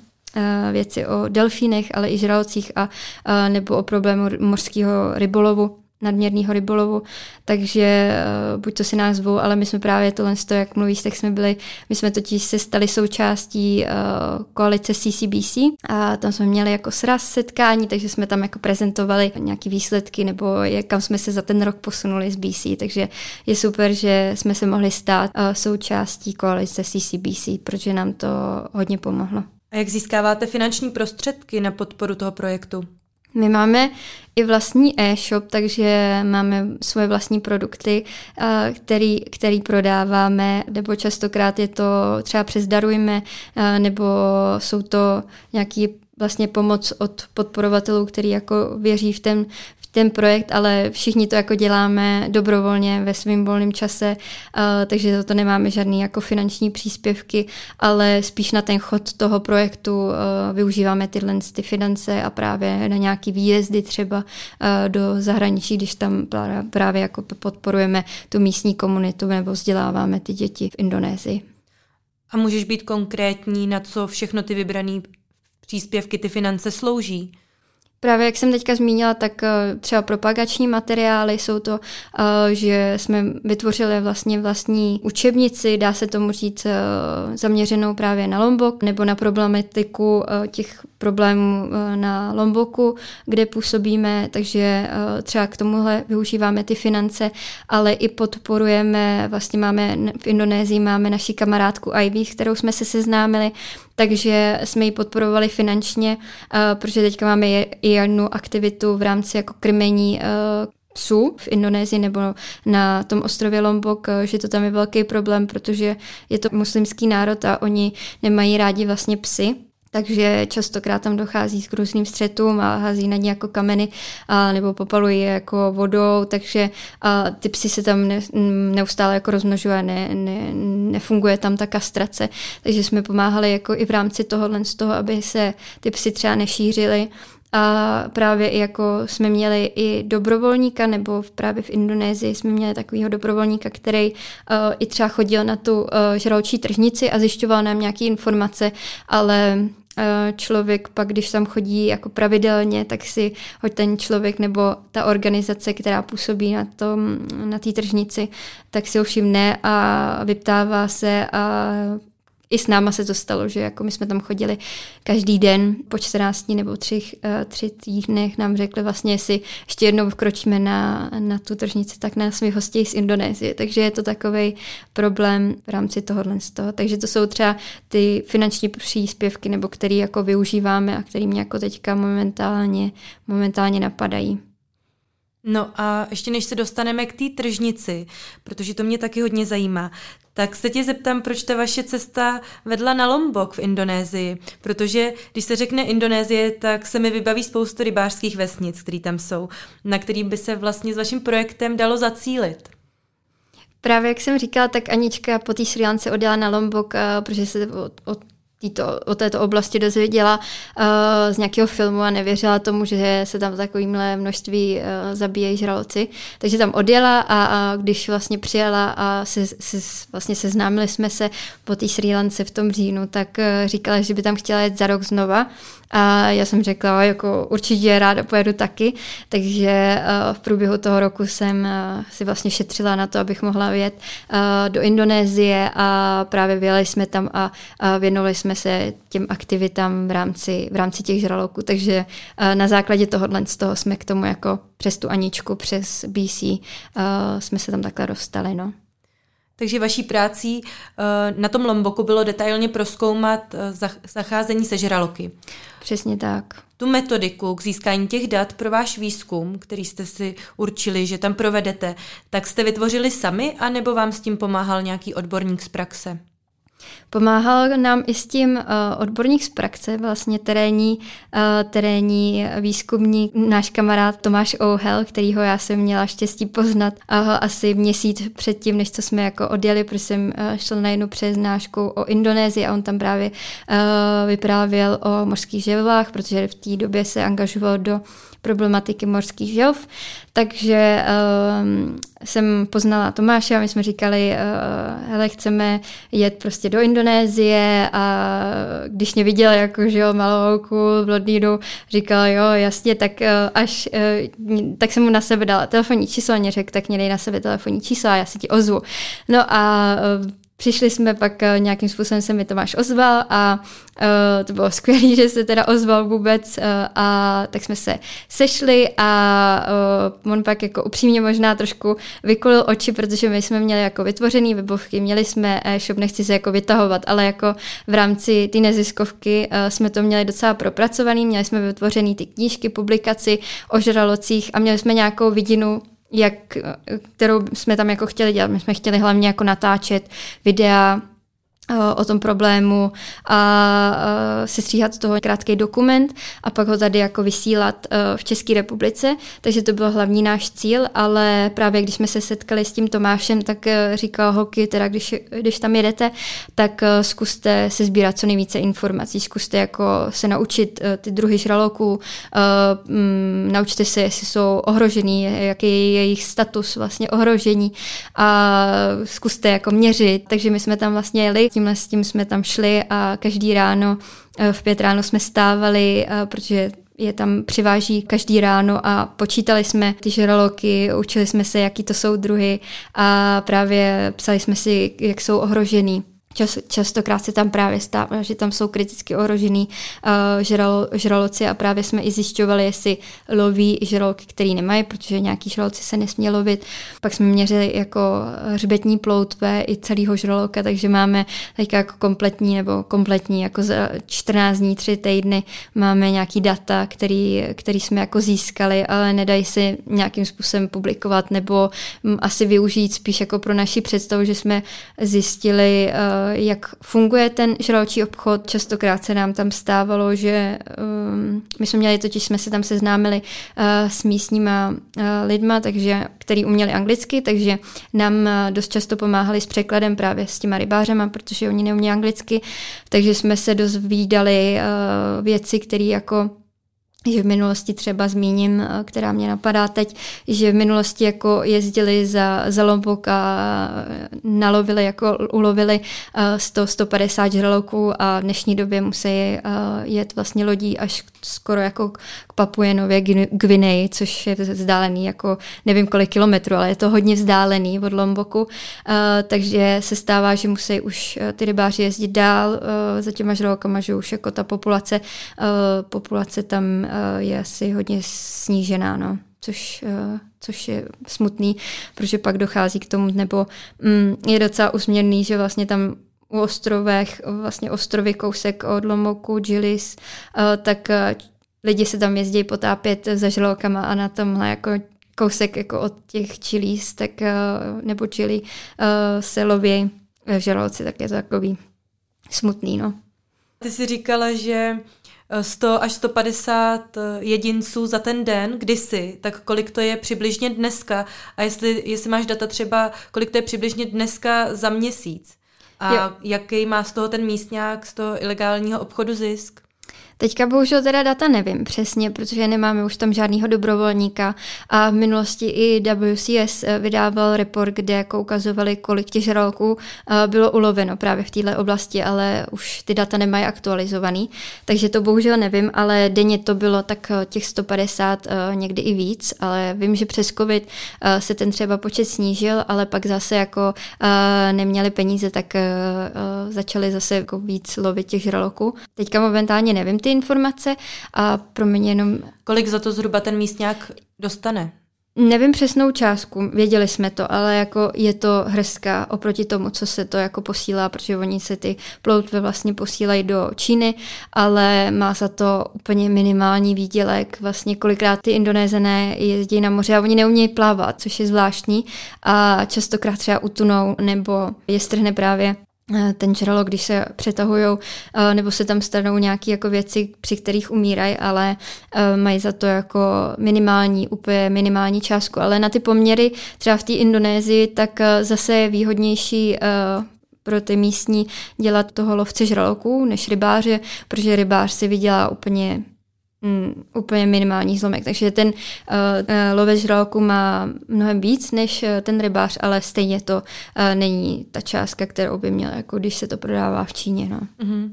věci o delfínech, ale i žralocích a, a nebo o problému mořského rybolovu nadměrného rybolovu, takže uh, buď to si nás zvou, ale my jsme právě tohle, jak mluvíš, tak jsme byli, my jsme totiž se stali součástí uh, koalice CCBC a tam jsme měli jako sraz setkání, takže jsme tam jako prezentovali nějaké výsledky nebo jak, kam jsme se za ten rok posunuli z BC, takže je super, že jsme se mohli stát uh, součástí koalice CCBC, protože nám to hodně pomohlo. A jak získáváte finanční prostředky na podporu toho projektu? My máme i vlastní e-shop, takže máme svoje vlastní produkty, který, který prodáváme, nebo častokrát je to třeba přes Darujme, nebo jsou to nějaký vlastně pomoc od podporovatelů, který jako věří v ten, ten projekt, ale všichni to jako děláme dobrovolně ve svém volném čase, uh, takže za to nemáme žádný jako finanční příspěvky, ale spíš na ten chod toho projektu uh, využíváme tyhle ty finance a právě na nějaký výjezdy třeba uh, do zahraničí, když tam právě jako podporujeme tu místní komunitu nebo vzděláváme ty děti v Indonésii. A můžeš být konkrétní, na co všechno ty vybrané příspěvky, ty finance slouží? Právě jak jsem teďka zmínila, tak eh, třeba propagační materiály jsou to, eh, že jsme vytvořili vlastně vlastní učebnici, dá se tomu říct, eh, zaměřenou právě na Lombok nebo na problematiku těch problémů na Lomboku, kde působíme, takže třeba k tomuhle využíváme ty finance, ale i podporujeme, vlastně máme v Indonésii máme naši kamarádku Ivy, kterou jsme se seznámili, takže jsme ji podporovali finančně, protože teďka máme i jednu aktivitu v rámci jako krmení psů v Indonésii nebo na tom ostrově Lombok, že to tam je velký problém, protože je to muslimský národ a oni nemají rádi vlastně psy, takže častokrát tam dochází k různým střetům a hází na ně jako kameny a, nebo popalují jako vodou, takže a, ty psy se tam ne, neustále jako rozmnožuje, ne, ne, nefunguje tam ta kastrace, takže jsme pomáhali jako i v rámci tohohle z toho, aby se ty psy třeba nešířily. A právě i jako jsme měli i dobrovolníka, nebo právě v Indonésii jsme měli takového dobrovolníka, který uh, i třeba chodil na tu uh, žraločí tržnici a zjišťoval nám nějaké informace, ale člověk pak, když tam chodí jako pravidelně, tak si ho ten člověk nebo ta organizace, která působí na tom, na té tržnici, tak si ho všimne a vyptává se a i s náma se to stalo, že jako my jsme tam chodili každý den po 14 nebo tři, uh, tři týdnech nám řekli vlastně, jestli ještě jednou vkročíme na, na tu tržnici, tak nás hostějí z Indonésie. Takže je to takový problém v rámci tohohle z toho. Takže to jsou třeba ty finanční příspěvky, nebo které jako využíváme a které mě jako teďka momentálně, momentálně napadají. No a ještě než se dostaneme k té tržnici, protože to mě taky hodně zajímá, tak se tě zeptám, proč ta vaše cesta vedla na Lombok v Indonésii, protože když se řekne Indonésie, tak se mi vybaví spoustu rybářských vesnic, které tam jsou, na který by se vlastně s vaším projektem dalo zacílit. Právě jak jsem říkala, tak Anička po té Sri Lance odjela na Lombok, eh, protože se od, od týto, o této oblasti dozvěděla uh, z nějakého filmu a nevěřila tomu, že se tam takovýmhle množství uh, zabíjejí žraloci. Takže tam odjela a, a když vlastně přijela a se, se, vlastně seznámili jsme se po té Sri Lance v tom říjnu, tak uh, říkala, že by tam chtěla jet za rok znova a já jsem řekla, jako určitě ráda pojedu taky, takže eh, v průběhu toho roku jsem eh, si vlastně šetřila na to, abych mohla jet eh, do Indonésie a právě vyjeli jsme tam a věnovali jsme se těm aktivitám v rámci, v rámci těch žraloků, takže na základě tohohle z toho jsme k tomu jako přes tu Aničku, přes BC jsme se tam takhle dostali, no. Takže vaší prácí na tom Lomboku bylo detailně proskoumat zacházení se žraloky. Přesně tak. Tu metodiku k získání těch dat pro váš výzkum, který jste si určili, že tam provedete, tak jste vytvořili sami, anebo vám s tím pomáhal nějaký odborník z praxe? Pomáhal nám i s tím uh, odborník z praxe, vlastně terénní, uh, terénní výzkumník, náš kamarád Tomáš Ouhel, kterýho já jsem měla štěstí poznat uh, asi měsíc předtím, než co jsme jako odjeli, protože jsem šla na jednu přeznášku o Indonésii a on tam právě vyprávěl o mořských želvách, protože v té době se angažoval do problematiky morských želv. Takže um, jsem poznala Tomáše a my jsme říkali, uh, hele, chceme jet prostě do Indonésie a když mě viděl jako, jo, malou holku, blondýnu, říkal, jo, jasně, tak uh, až, uh, tak jsem mu na sebe dala telefonní číslo a mě řekl, tak mě dej na sebe telefonní číslo a já se ti ozvu. No a uh, Přišli jsme pak uh, nějakým způsobem se mi Tomáš ozval a uh, to bylo skvělé, že se teda ozval vůbec uh, a tak jsme se sešli a uh, on pak jako upřímně možná trošku vykulil oči, protože my jsme měli jako vytvořený webovky, měli jsme e-shop, nechci se jako vytahovat, ale jako v rámci té neziskovky uh, jsme to měli docela propracovaný, měli jsme vytvořený ty knížky, publikaci o žralocích a měli jsme nějakou vidinu jak, kterou jsme tam jako chtěli dělat. My jsme chtěli hlavně jako natáčet videa, o tom problému a sestříhat z toho krátký dokument a pak ho tady jako vysílat e, v České republice, takže to byl hlavní náš cíl, ale právě když jsme se setkali s tím Tomášem, tak říkal holky, teda když, když tam jedete, tak zkuste se sbírat co nejvíce informací, zkuste jako se naučit ty druhy žraloků, mm, naučte se, jestli jsou ohrožený, jaký je jejich status vlastně ohrožení a zkuste jako měřit, takže my jsme tam vlastně jeli tímhle s tím jsme tam šli a každý ráno, eh, v pět ráno jsme stávali, eh, protože je tam přiváží každý ráno a počítali jsme ty žraloky, učili jsme se, jaký to jsou druhy a právě psali jsme si, jak jsou ohrožený. Čas, častokrát se tam právě stává, že tam jsou kriticky ohrožený uh, žralo, žraloci a právě jsme i zjišťovali, jestli loví žraloky, který nemají, protože nějaký žraloci se nesmí lovit. Pak jsme měřili jako hřbetní ploutve i celého žraloka, takže máme teďka jako kompletní nebo kompletní jako za 14 dní, 3 týdny máme nějaký data, který, který jsme jako získali, ale nedají se nějakým způsobem publikovat nebo asi využít spíš jako pro naši představu, že jsme zjistili uh, jak funguje ten žraločí obchod. Častokrát se nám tam stávalo, že um, my jsme měli, totiž jsme se tam seznámili uh, s místníma uh, lidma, takže, který uměli anglicky, takže nám uh, dost často pomáhali s překladem právě s těma rybářema, protože oni neuměli anglicky, takže jsme se dozvídali uh, věci, které jako že v minulosti třeba zmíním, eh, která mě napadá teď, že v minulosti jako jezdili za, za Lombok a eh, nalovili, jako ulovili 100-150 žraloků a v dnešní době musí jet vlastně lodí až skoro jako k Papujenově Gvineji, což je vzdálený jako nevím kolik kilometrů, ale je to hodně vzdálený od Lomboku, takže se stává, že musí už ty rybáři jezdit dál za těma žralokama, že už jako ta populace, populace tam Eh, je asi hodně snížená, no. Což, eh, což je smutný, protože pak dochází k tomu, nebo mm, je docela usměrný, že vlastně tam u ostrovech, vlastně ostrovy kousek od Lomoku, Gilis, eh, tak lidi se tam jezdí potápět za žralokama a na tomhle jako kousek jako od těch čilís, tak, nebo čili se loví žraloci, tak je to takový smutný, no. Ty jsi říkala, že 100 až 150 eh, jedinců za ten den kdysi, tak kolik to je přibližně dneska a jestli, jestli máš data třeba, kolik to je přibližně dneska za měsíc a jo. jaký má z toho ten místňák, z toho ilegálního obchodu zisk? Teďka bohužel teda data nevím přesně, protože nemáme už tam žádného dobrovolníka a v minulosti i WCS eh, vydával report, kde jako ukazovali, kolik těch žraloků eh, bylo uloveno právě v této oblasti, ale už ty data nemají aktualizovaný, takže to bohužel nevím, ale denně to bylo tak eh, těch 150, někdy i víc, ale vím, že přes covid se ten třeba počet snížil, ale pak zase jako neměli peníze, tak začali zase jako víc lovit těch žraloků. Teďka momentálně nevím ty informace a pro mě jenom... Kolik za to zhruba ten místňák dostane? Nevím přesnou částku, věděli jsme to, ale jako je to hrská oproti tomu, co se to jako posílá, protože oni se ty ploutve vlastně posílají do Číny, ale má za to úplně minimální výdělek. Vlastně kolikrát ty indonézené jezdí na moře a oni neumějí plavat, což je zvláštní a častokrát třeba utunou nebo je strhne právě ten žralok, když se přetahují, eh, nebo se tam stanou nějaké jako věci, při kterých umírají, ale eh, mají za to jako minimální, úplně minimální částku. Ale na ty poměry třeba v té Indonésii, tak zase je výhodnější pro ty místní dělat toho lovce žraloků než rybáře, protože rybář si vydělá úplně mm, úplně minimální zlomek. Takže ten uh, lovec žraloku má mnohem víc než uh, ten rybář, ale stejně to uh, není ta částka, kterou by měl, jako když se to prodává v Číně. No. Uh-huh.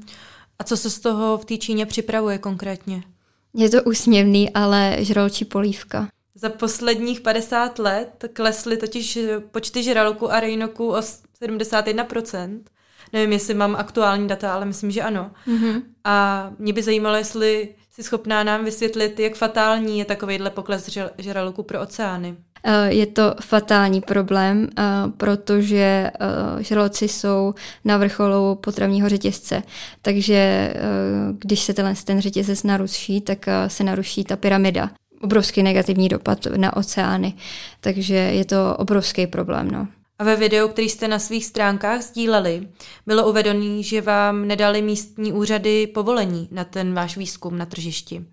A co se z toho v té Číně připravuje konkrétně? Je to úsměvný, ale žraločí polívka. Za posledních 50 let klesly totiž počty žraloků a rejnoků o 71%. Nevím, jestli mám aktuální data, ale myslím, že ano. Mm-hmm. A mě by zajímalo, jestli jsi schopná nám vysvětlit, jak fatální je takovýhle pokles žraloků pro oceány? Eh, je to fatální problém, eh, protože eh, žraloci jsou na vrcholu potravního řetězce. Takže když se tenhle ten řetězec naruší, tak se naruší ta pyramida. Obrovský negativní dopad na oceány. Takže je to obrovský problém. No. A ve videu, který jste na svých stránkách sdíleli, bylo uvedené, že vám nedali místní úřady povolení na ten váš výzkum na tržišti.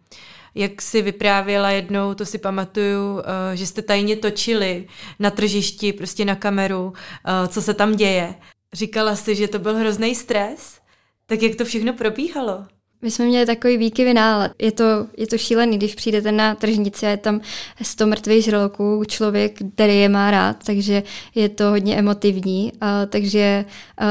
Jak si vyprávěla jednou, to si pamatuju, eh, že jste tajně točili na tržišti, prostě na kameru, eh, co se tam děje. Říkala si, že to byl hrozný stres? Tak jak to všechno probíhalo? My jsme měli takový výkyvy nálad. Je to, je to šílený, když přijdete na tržnici a je tam 100 mrtvých žraloků, člověk, který je má rád, takže je to hodně emotivní. A, takže a,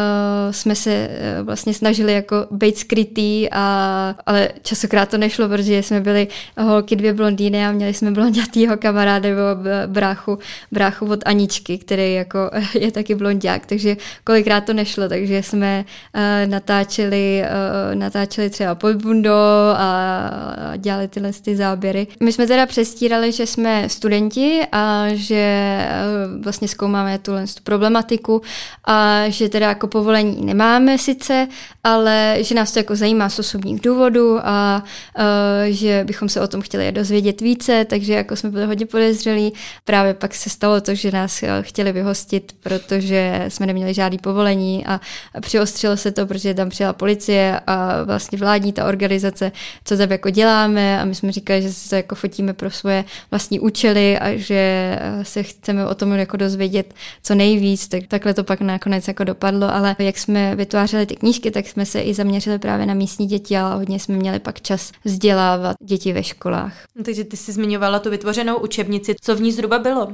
jsme se a, vlastně snažili jako být skrytý, a, ale časokrát to nešlo, protože jsme byli holky dvě blondýny a měli jsme blondětýho kamaráda nebo bráchu, bráchu od Aničky, který jako je taky blondiák, takže kolikrát to nešlo, takže jsme a, natáčeli, a, natáčeli třeba pod bundo a dělali tyhle ty záběry. My jsme teda přestírali, že jsme studenti a že eh, vlastně zkoumáme tuhle tu problematiku a že teda jako povolení nemáme sice, ale že nás to jako zajímá z osobních důvodů a uh, že bychom se o tom chtěli dozvědět více, takže jako jsme byli hodně podezřelí. Právě pak se stalo to, že nás eh, chtěli vyhostit, protože jsme neměli žádný povolení a přiostřilo se to, protože tam přijela policie a vlastně vládní nevádí ta organizace, co tam jako děláme a my jsme říkali, že se jako fotíme pro svoje vlastní účely a že eh, se chceme o tom jako dozvědět co nejvíc, tak takhle to pak nakonec jako dopadlo, ale jak jsme vytvářeli ty knížky, tak jsme se i zaměřili právě na místní děti a hodně jsme měli pak čas vzdělávat děti ve školách. No, takže ty jsi zmiňovala tu vytvořenou učebnici. Co v ní zhruba bylo?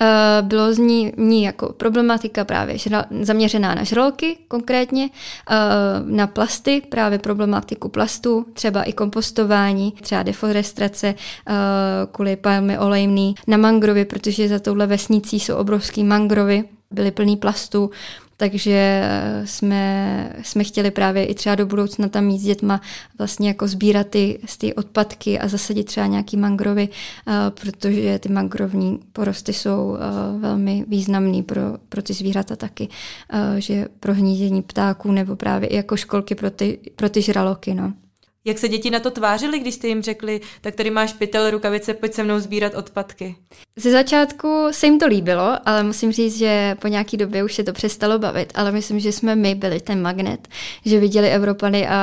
Uh, bylo z ní, ní jako problematika právě žral, zaměřená na žraloky konkrétně, uh, na plasty, právě problematiku plastů, třeba i kompostování, třeba deforestace uh, kvůli palmy olejný, na mangrovy, protože za touhle vesnicí jsou obrovský mangrovy, byly plný plastů, takže jsme, jsme chtěli právě i třeba do budoucna tam mít s dětma vlastně jako sbírat ty, ty odpadky a zasadit třeba nějaký mangrovy, uh, protože ty mangrovní porosty jsou uh, velmi významný pro, pro ty zvířata taky, že pro hnízdění ptáků nebo právě i jako školky pro ty, pro ty žraloky. No. Jak se děti na to tvářily, když jste jim řekli, tak tady máš pytel, rukavice, pojď se mnou sbírat odpadky? Ze začátku se jim to líbilo, ale musím říct, že po nějaký době už se to přestalo bavit, ale myslím, že jsme my byli ten magnet, že viděli Evropany a,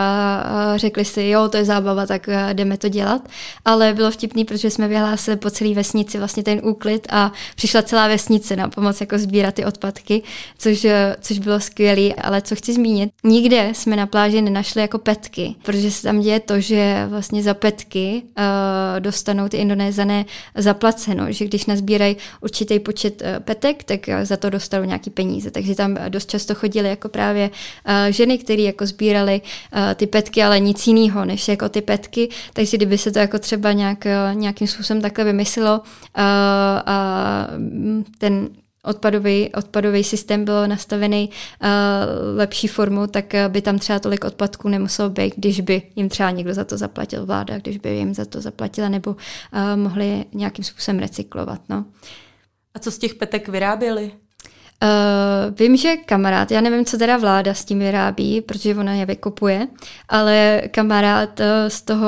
a řekli si, jo, to je zábava, tak jdeme to dělat. Ale bylo vtipný, protože jsme vyhlásili po celé vesnici vlastně ten úklid a přišla celá vesnice na pomoc jako sbírat ty odpadky, což, což bylo skvělé. Ale co chci zmínit, nikde jsme na pláži nenašli jako petky, protože se tam děje to, že vlastně za petky uh, dostanou ty indonézané zaplaceno, že když nazbírají určitý počet uh, petek, tak uh, za to dostanou nějaký peníze. Takže tam dost často chodily jako právě uh, ženy, které jako sbíraly uh, ty petky, ale nic jiného než jako ty petky. Takže kdyby se to jako třeba nějak, nějakým způsobem takhle vymyslelo uh, a ten odpadový, odpadový systém byl nastavený uh, lepší formu, tak uh, by tam třeba tolik odpadků nemuselo být, když by jim třeba někdo za to zaplatil vláda, když by jim za to zaplatila, nebo uh, mohli nějakým způsobem recyklovat. No. A co z těch petek vyráběli? Uh, vím, že kamarád, já nevím, co teda vláda s tím vyrábí, protože ona je vykopuje, ale kamarád uh, z toho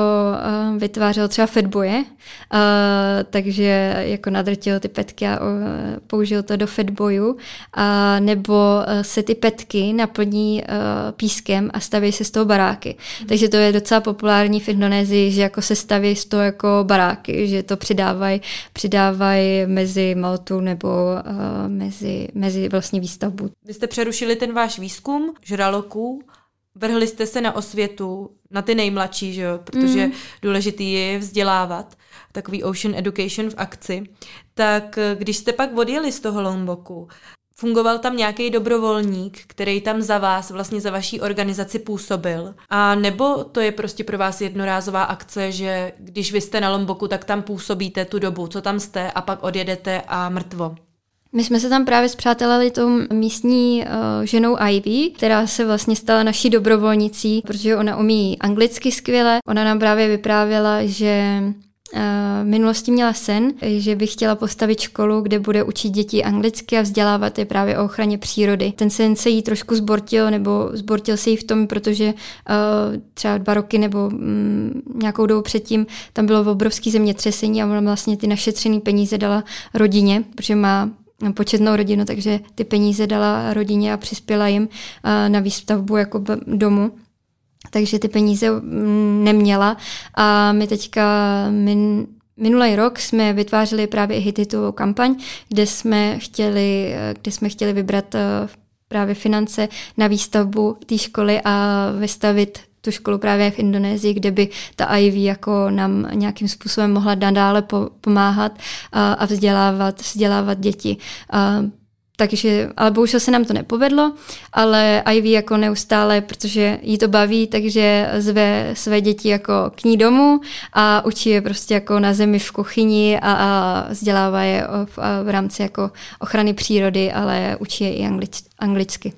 uh, vytvářel třeba fedboje, uh, takže jako nadrtil ty petky a uh, použil to do fedboju, a nebo uh, se ty petky naplní uh, pískem a staví se z toho baráky. Mm. Takže to je docela populární v Indonésii, že jako se staví z toho jako baráky, že to přidávají přidávaj mezi Maltu nebo uh, mezi, mezi mezi vlastně výstavbu. Vy jste přerušili ten váš výzkum žraloků, vrhli jste se na osvětu, na ty nejmladší, že jo? protože mm. důležitý je vzdělávat, takový Ocean Education v akci. Tak když jste pak odjeli z toho Lomboku, fungoval tam nějaký dobrovolník, který tam za vás, vlastně za vaší organizaci působil? A nebo to je prostě pro vás jednorázová akce, že když vy jste na Lomboku, tak tam působíte tu dobu, co tam jste a pak odjedete a mrtvo? My jsme se tam právě zpřátelili tou místní uh, ženou Ivy, která se vlastně stala naší dobrovolnicí, protože ona umí anglicky skvěle. Ona nám právě vyprávěla, že v minulosti měla sen, že by chtěla postavit školu, kde bude učit děti anglicky a vzdělávat je právě o ochraně přírody. Ten sen se jí trošku zbortil, nebo zbortil se jí v tom, protože uh, třeba dva roky nebo um, nějakou dobu předtím tam bylo obrovské zemětřesení a ona vlastně ty našetřené peníze dala rodině, protože má početnou rodinu, takže ty peníze dala rodině a přispěla jim na výstavbu jako domu. Takže ty peníze mm, neměla a my teďka min, Minulý rok jsme vytvářeli právě hititovou kampaň, kde jsme chtěli, kde jsme chtěli vybrat právě finance na výstavbu té školy a vystavit tu školu právě v Indonésii, kde by ta Ivy jako nám nějakým způsobem mohla nadále pomáhat a, vzdělávat, vzdělávat děti. Takže, ale bohužel se nám to nepovedlo, ale Ivy jako neustále, protože jí to baví, takže zve své děti jako k ní domů a učí je prostě jako na zemi v kuchyni a, a vzdělává je v, v rámci jako ochrany přírody, ale učí je i anglič, anglicky.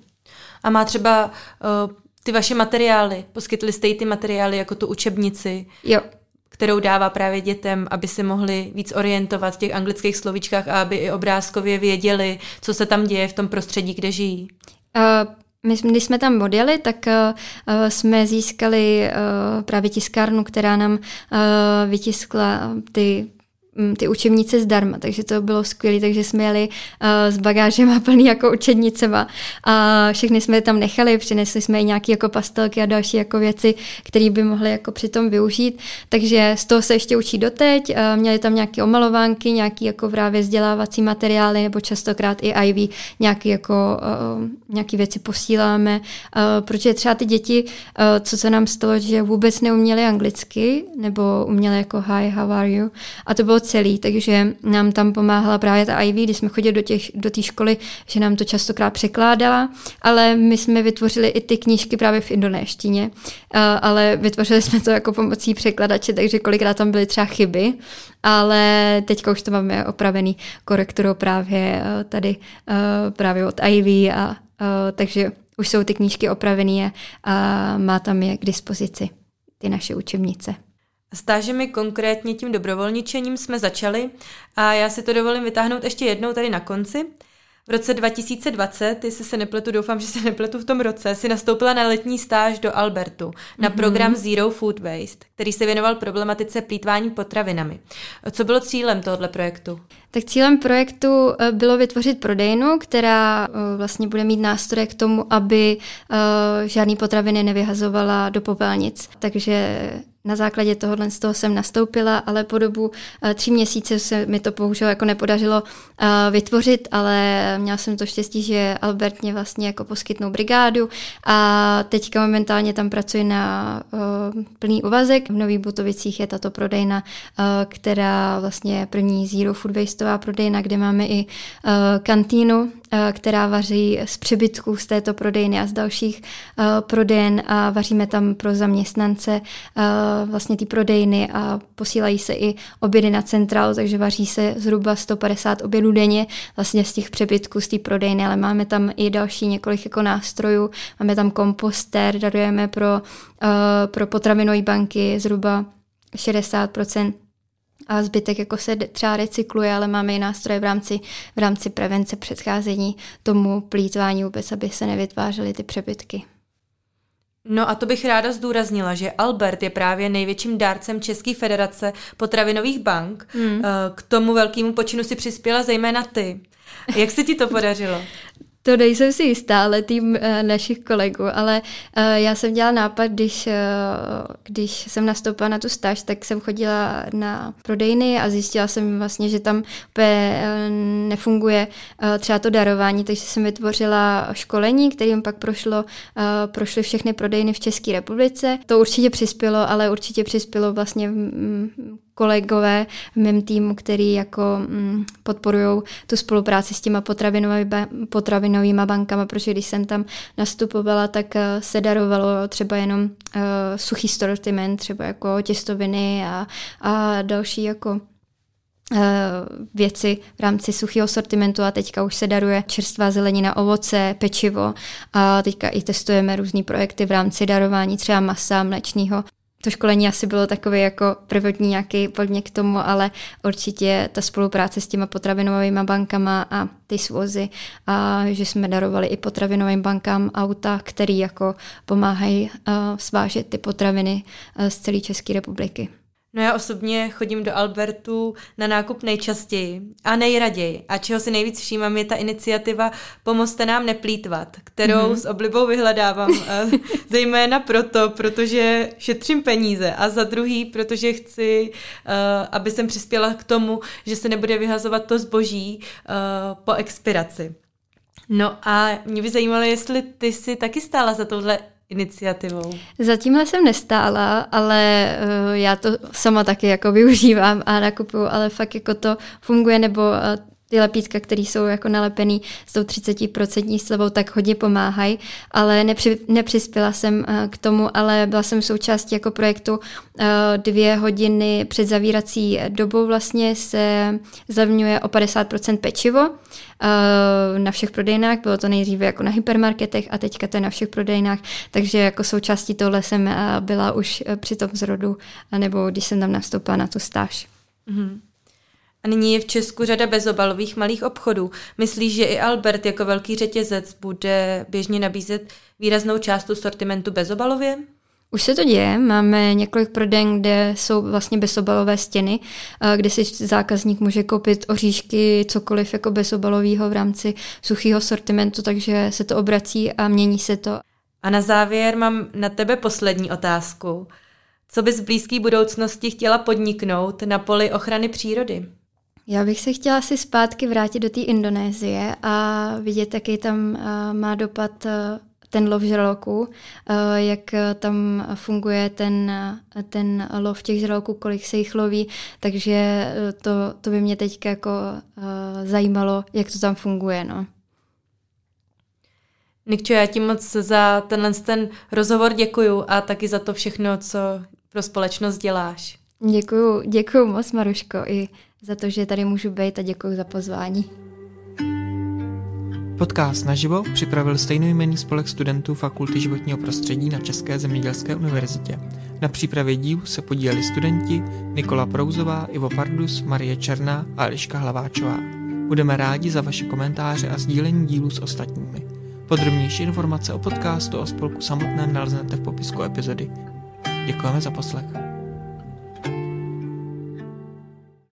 A má třeba uh, ty vaše materiály, poskytli jste jí ty materiály jako tu učebnici, jo. kterou dává právě dětem, aby se mohli víc orientovat v těch anglických slovíčkách a aby i obrázkově věděli, co se tam děje v tom prostředí, kde žijí. Uh, my, když jsme tam odjeli, tak uh, jsme získali uh, právě tiskárnu, která nám uh, vytiskla ty ty učebnice zdarma, takže to bylo skvělé, takže jsme jeli uh, s bagážem a plný jako učebnicema a všechny jsme je tam nechali, přinesli jsme i nějaké jako pastelky a další jako věci, které by mohly jako přitom využít, takže z toho se ještě učí doteď, uh, měli tam nějaké omalovánky, nějaké jako právě vzdělávací materiály nebo častokrát i Ivy nějaké jako uh, nějaké věci posíláme, uh, protože třeba ty děti, uh, co se nám stalo, že vůbec neuměli anglicky nebo uměli jako hi, how are you? A to bylo celý, takže nám tam pomáhala právě ta Ivy, když jsme chodili do té do školy, že nám to častokrát překládala, ale my jsme vytvořili i ty knížky právě v indonéštině, ale vytvořili jsme to jako pomocí překladače, takže kolikrát tam byly třeba chyby, ale teďka už to máme opravený korektorou právě eh, tady právě od Ivy a takže už jsou ty knížky opravené a má tam je k dispozici ty naše učebnice. Stážemi konkrétně tím dobrovolničením jsme začali a já si to dovolím vytáhnout ještě jednou tady na konci. V roce 2020, jestli se nepletu, doufám, že se nepletu v tom roce, si nastoupila na letní stáž do Albertu na mm-hmm. program Zero Food Waste, který se věnoval problematice plítvání potravinami. Co bylo cílem tohoto projektu? Tak cílem projektu eh, bylo vytvořit prodejnu, která eh, vlastně bude mít nástroje k tomu, aby eh, žádný potraviny nevyhazovala do popelnic. Takže na základě tohohle z toho jsem nastoupila, ale po dobu tří měsíce se mi to bohužel jako nepodařilo vytvořit, ale měla jsem to štěstí, že Albert mě vlastně jako poskytnul brigádu a teďka momentálně tam pracuji na plný uvazek. V Nových Butovicích je tato prodejna, která vlastně první Zero Food Waste celistová prodejna, kde máme i uh, uh, která vaří z přebytků z této prodejny a z dalších uh, prodejen a vaříme tam pro zaměstnance uh, vlastně ty prodejny a posílají se i obědy na centrálu, takže vaří se zhruba 150 obědů denně vlastně z těch přebytků z té prodejny, ale máme tam i další několik jako nástrojů, máme tam komposter, darujeme pro, uh, pro potravinové banky zhruba 60% a zbytek jako se třeba recykluje, ale máme i nástroje v rámci, v rámci prevence předcházení tomu plítvání vůbec, aby se nevytvářely ty přebytky. No a to bych ráda zdůraznila, že Albert je právě největším dárcem České federace potravinových bank. Hmm. K tomu velkému počinu si přispěla zejména ty. Jak se ti to podařilo? To nejsem si jistá, ale tým uh, našich kolegů, ale uh, já jsem dělala nápad, když, uh, když jsem nastoupila na tu stáž, tak jsem chodila na prodejny a zjistila jsem vlastně, že tam úplně nefunguje třeba to darování, takže jsem vytvořila školení, kterým pak prošlo, prošly všechny prodejny v České republice. To určitě přispělo, ale určitě přispělo vlastně kolegové v mém týmu, který jako mm, podporují tu spolupráci s těma potravinovými, bankama, protože když jsem tam nastupovala, tak uh, se darovalo třeba jenom uh, suchý sortiment, třeba jako těstoviny a, a další jako eh, věci v rámci suchého sortimentu. A teďka už se daruje čerstvá zelenina, ovoce, pečivo. A teďka i testujeme různé projekty v rámci darování třeba masa, mlečného to školení asi bylo takové jako prvotní nějaký podnět k tomu, ale určitě ta spolupráce s těma potravinovými bankama a ty svozy, a že jsme darovali i potravinovým bankám auta, který jako pomáhají uh, svážet ty potraviny uh, z celé České republiky. No já osobně chodím do Albertu na nákup nejčastěji a nejraději. A čeho si nejvíc všímám je ta iniciativa Pomozte nám neplítvat, kterou mm-hmm. s oblibou vyhledávám. zejména proto, protože šetřím peníze a za druhý, protože chci, uh, aby jsem přispěla k tomu, že se nebude vyhazovat to zboží uh, po expiraci. No a mě by zajímalo, jestli ty si taky stála za touhle iniciativou? Zatímhle jsem nestála, ale uh, já to sama taky jako využívám a nakupuju, ale fakt jako to funguje, nebo uh, ty lepítka, které jsou jako nalepený s tou 30% slevou, tak hodně pomáhají, ale nepři, nepřispěla jsem uh, k tomu, ale byla jsem součástí jako projektu uh, dvě hodiny před zavírací dobou vlastně se zavňuje o 50% pečivo uh, na všech prodejnách, bylo to nejdříve jako na hypermarketech a teďka to je na všech prodejnách, takže jako součástí tohle jsem byla už při tom zrodu, nebo když jsem tam nastoupila na tu stáž. Mm-hmm. A nyní je v Česku řada bezobalových malých obchodů. Myslíš, že i Albert jako velký řetězec bude běžně nabízet výraznou část sortimentu bezobalově? Už se to děje, máme několik prodejen, kde jsou vlastně bezobalové stěny, eh, kde si zákazník může koupit oříšky, cokoliv jako bezobalového v rámci suchého sortimentu, takže se to obrací a mění se to. A na závěr mám na tebe poslední otázku. Co bys v blízké budoucnosti chtěla podniknout na poli ochrany přírody? Já bych se chtěla si zpátky vrátit do té Indonésie a vidět, jaký tam eh, má dopad eh, ten lov žraloků, eh, jak tam funguje ten, ten lov těch žraloků, kolik se jich loví, takže to, to by mě teď jako zajímalo, jak to tam funguje. No. Nikčo, já ti moc za tenhle ten rozhovor děkuju a taky za to všechno, co pro společnost děláš. Děkuju, děkuju moc, Maruško, i za to, že tady můžu být a děkuji za pozvání. Podcast naživo připravil stejnojmenný spolek studentů Fakulty životního prostředí na České zemědělské univerzitě. Na přípravě dílu se podíleli studenti Nikola Prouzová, Ivo Pardus, Marie Černá a Eliška Hlaváčová. Budeme rádi za vaše komentáře a sdílení dílu s ostatními. Podrobnější informace o podcastu a spolku samotném naleznete v popisku epizody. Děkujeme za poslech.